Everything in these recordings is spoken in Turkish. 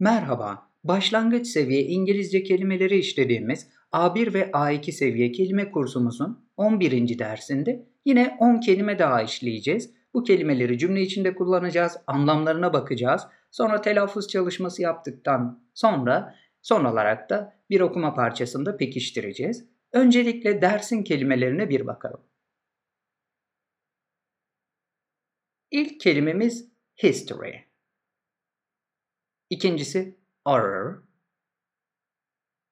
Merhaba, başlangıç seviye İngilizce kelimeleri işlediğimiz A1 ve A2 seviye kelime kursumuzun 11. dersinde yine 10 kelime daha işleyeceğiz. Bu kelimeleri cümle içinde kullanacağız, anlamlarına bakacağız. Sonra telaffuz çalışması yaptıktan sonra son olarak da bir okuma parçasında pekiştireceğiz. Öncelikle dersin kelimelerine bir bakalım. İlk kelimemiz history. İkincisi horror.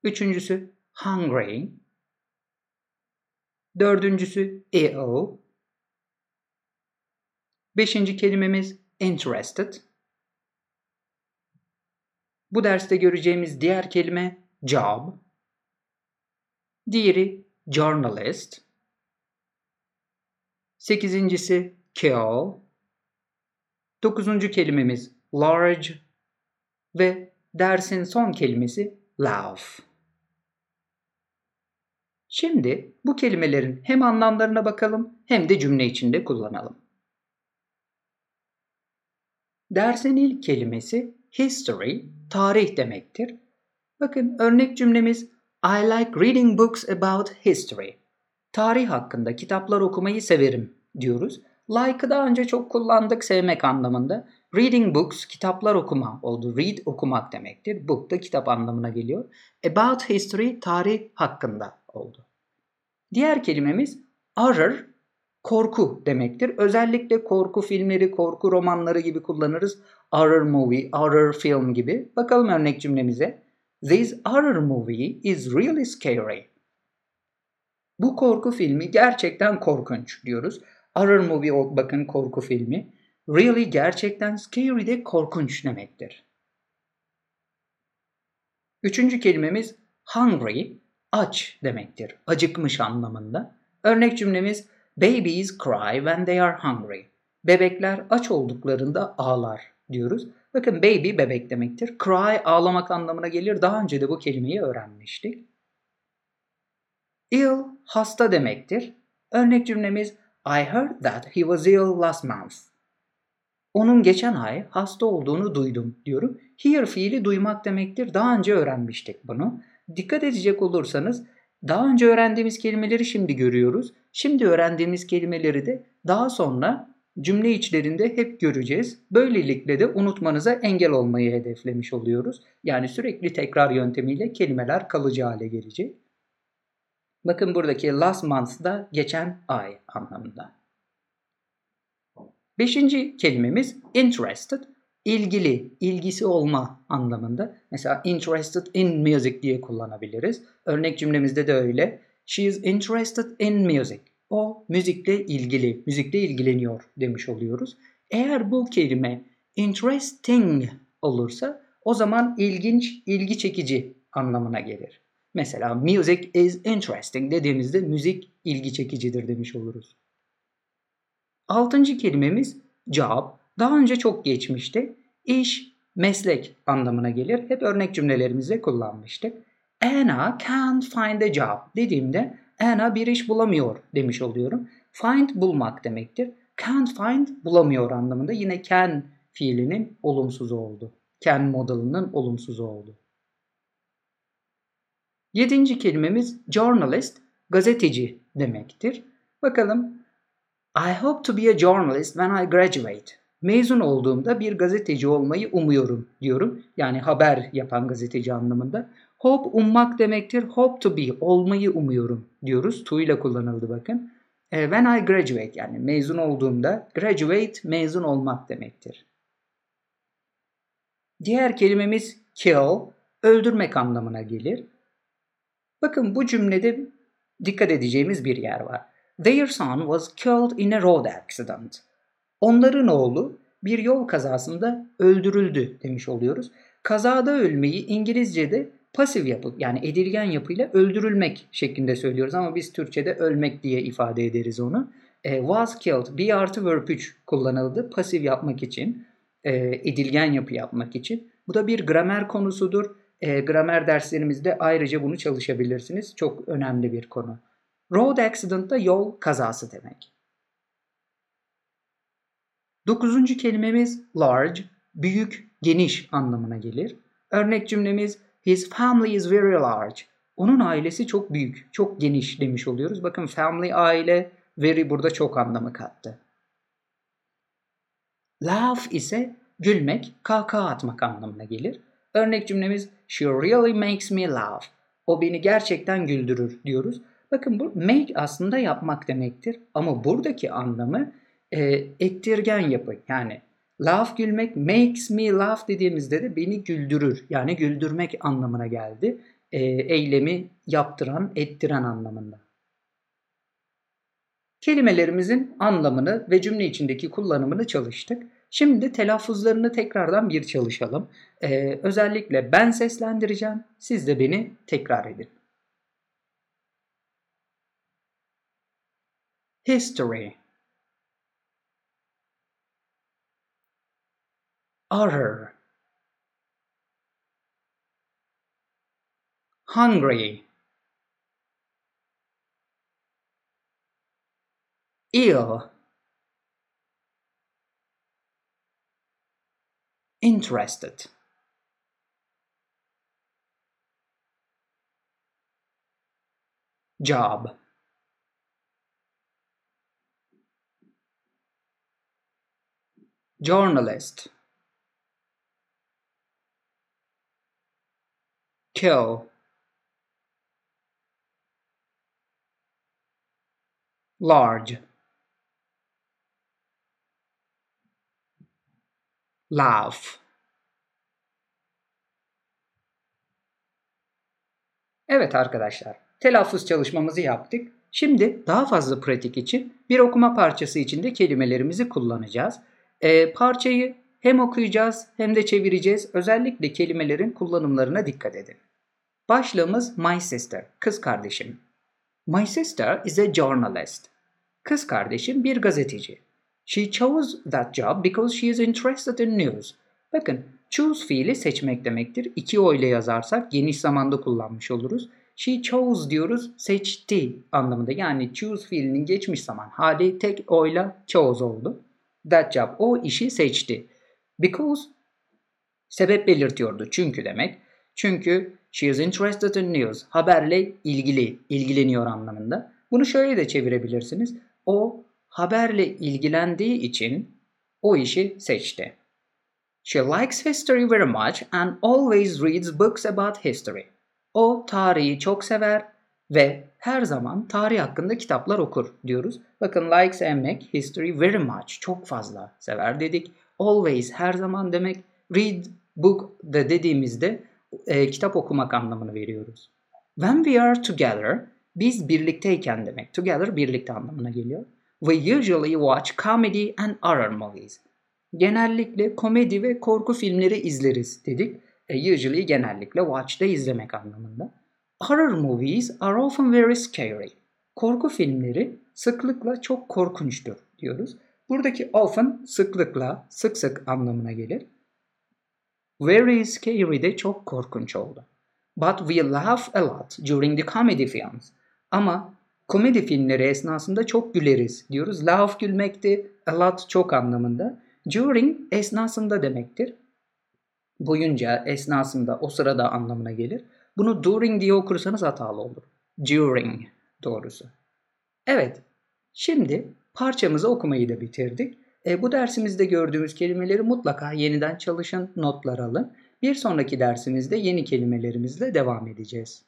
Üçüncüsü hungry. Dördüncüsü ill. Beşinci kelimemiz interested. Bu derste göreceğimiz diğer kelime job. Diğeri journalist. Sekizincisi kill. Dokuzuncu kelimemiz large ve dersin son kelimesi love. Şimdi bu kelimelerin hem anlamlarına bakalım hem de cümle içinde kullanalım. Dersin ilk kelimesi history, tarih demektir. Bakın örnek cümlemiz I like reading books about history. Tarih hakkında kitaplar okumayı severim diyoruz. Like'ı daha önce çok kullandık sevmek anlamında. Reading books kitaplar okuma oldu. Read okumak demektir. Book da kitap anlamına geliyor. About history tarih hakkında oldu. Diğer kelimemiz horror korku demektir. Özellikle korku filmleri, korku romanları gibi kullanırız. Horror movie, horror film gibi. Bakalım örnek cümlemize. This horror movie is really scary. Bu korku filmi gerçekten korkunç diyoruz. Horror movie bakın korku filmi. Really gerçekten scary de korkunç demektir. Üçüncü kelimemiz hungry, aç demektir. Acıkmış anlamında. Örnek cümlemiz Babies cry when they are hungry. Bebekler aç olduklarında ağlar diyoruz. Bakın baby bebek demektir. Cry ağlamak anlamına gelir. Daha önce de bu kelimeyi öğrenmiştik. Ill hasta demektir. Örnek cümlemiz I heard that he was ill last month. Onun geçen ay hasta olduğunu duydum diyorum. Hear fiili duymak demektir. Daha önce öğrenmiştik bunu. Dikkat edecek olursanız daha önce öğrendiğimiz kelimeleri şimdi görüyoruz. Şimdi öğrendiğimiz kelimeleri de daha sonra cümle içlerinde hep göreceğiz. Böylelikle de unutmanıza engel olmayı hedeflemiş oluyoruz. Yani sürekli tekrar yöntemiyle kelimeler kalıcı hale gelecek. Bakın buradaki last month da geçen ay anlamında. Beşinci kelimemiz interested, ilgili, ilgisi olma anlamında. Mesela interested in music diye kullanabiliriz. Örnek cümlemizde de öyle. She is interested in music. O müzikle ilgili, müzikle ilgileniyor demiş oluyoruz. Eğer bu kelime interesting olursa o zaman ilginç, ilgi çekici anlamına gelir. Mesela music is interesting dediğimizde müzik ilgi çekicidir demiş oluruz. Altıncı kelimemiz job. Daha önce çok geçmişti. İş, meslek anlamına gelir. Hep örnek cümlelerimizde kullanmıştık. Anna can't find a job dediğimde Anna bir iş bulamıyor demiş oluyorum. Find bulmak demektir. Can't find bulamıyor anlamında yine can fiilinin olumsuzu oldu. Can modelinin olumsuzu oldu. Yedinci kelimemiz journalist, gazeteci demektir. Bakalım. I hope to be a journalist when I graduate. Mezun olduğumda bir gazeteci olmayı umuyorum diyorum. Yani haber yapan gazeteci anlamında. Hope ummak demektir. Hope to be olmayı umuyorum diyoruz. To ile kullanıldı bakın. E, when I graduate yani mezun olduğumda graduate mezun olmak demektir. Diğer kelimemiz kill öldürmek anlamına gelir. Bakın bu cümlede dikkat edeceğimiz bir yer var. Their son was killed in a road accident. Onların oğlu bir yol kazasında öldürüldü demiş oluyoruz. Kazada ölmeyi İngilizce'de pasif yapı yani edilgen yapıyla öldürülmek şeklinde söylüyoruz ama biz Türkçe'de ölmek diye ifade ederiz onu. E, was killed bir artı verb 3 kullanıldı pasif yapmak için, e, edilgen yapı yapmak için. Bu da bir gramer konusudur. E, gramer derslerimizde ayrıca bunu çalışabilirsiniz. Çok önemli bir konu. Road accident da yol kazası demek. Dokuzuncu kelimemiz large, büyük, geniş anlamına gelir. Örnek cümlemiz His family is very large. Onun ailesi çok büyük, çok geniş demiş oluyoruz. Bakın family aile, very burada çok anlamı kattı. Laugh ise gülmek, kahkaha atmak anlamına gelir. Örnek cümlemiz She really makes me laugh. O beni gerçekten güldürür diyoruz. Bakın bu make aslında yapmak demektir. Ama buradaki anlamı e, ettirgen yapı. Yani laugh gülmek, makes me laugh dediğimizde de beni güldürür. Yani güldürmek anlamına geldi. E, eylemi yaptıran, ettiren anlamında. Kelimelerimizin anlamını ve cümle içindeki kullanımını çalıştık. Şimdi telaffuzlarını tekrardan bir çalışalım. Ee, özellikle ben seslendireceğim. Siz de beni tekrar edin. History. Utter. Hungry. Ill. Interested. Job journalist kill large laugh Evet arkadaşlar, telaffuz çalışmamızı yaptık. Şimdi daha fazla pratik için bir okuma parçası içinde kelimelerimizi kullanacağız. E, parçayı hem okuyacağız hem de çevireceğiz. Özellikle kelimelerin kullanımlarına dikkat edin. Başlığımız My Sister, kız kardeşim. My sister is a journalist. Kız kardeşim bir gazeteci. She chose that job because she is interested in news. Bakın choose fiili seçmek demektir. İki o ile yazarsak geniş zamanda kullanmış oluruz. She chose diyoruz seçti anlamında. Yani choose fiilinin geçmiş zaman hali tek o ile chose oldu. That job o işi seçti. Because sebep belirtiyordu. Çünkü demek. Çünkü she is interested in news. Haberle ilgili, ilgileniyor anlamında. Bunu şöyle de çevirebilirsiniz. O haberle ilgilendiği için o işi seçti. She likes history very much and always reads books about history. O tarihi çok sever ve her zaman tarih hakkında kitaplar okur diyoruz. Bakın likes emek, history very much çok fazla sever dedik. Always her zaman demek. Read book da dediğimizde e, kitap okumak anlamını veriyoruz. When we are together biz birlikteyken demek. Together birlikte anlamına geliyor. We usually watch comedy and horror movies. Genellikle komedi ve korku filmleri izleriz dedik. E, usually genellikle watch da izlemek anlamında. Horror movies are often very scary. Korku filmleri sıklıkla çok korkunçtur diyoruz. Buradaki often sıklıkla, sık sık anlamına gelir. Very scary de çok korkunç oldu. But we laugh a lot during the comedy films. Ama komedi filmleri esnasında çok güleriz diyoruz. Laugh gülmekti, a lot çok anlamında. During esnasında demektir. Boyunca, esnasında, o sırada anlamına gelir. Bunu during diye okursanız hatalı olur. During doğrusu. Evet, şimdi parçamızı okumayı da bitirdik. E, bu dersimizde gördüğümüz kelimeleri mutlaka yeniden çalışın, notlar alın. Bir sonraki dersimizde yeni kelimelerimizle devam edeceğiz.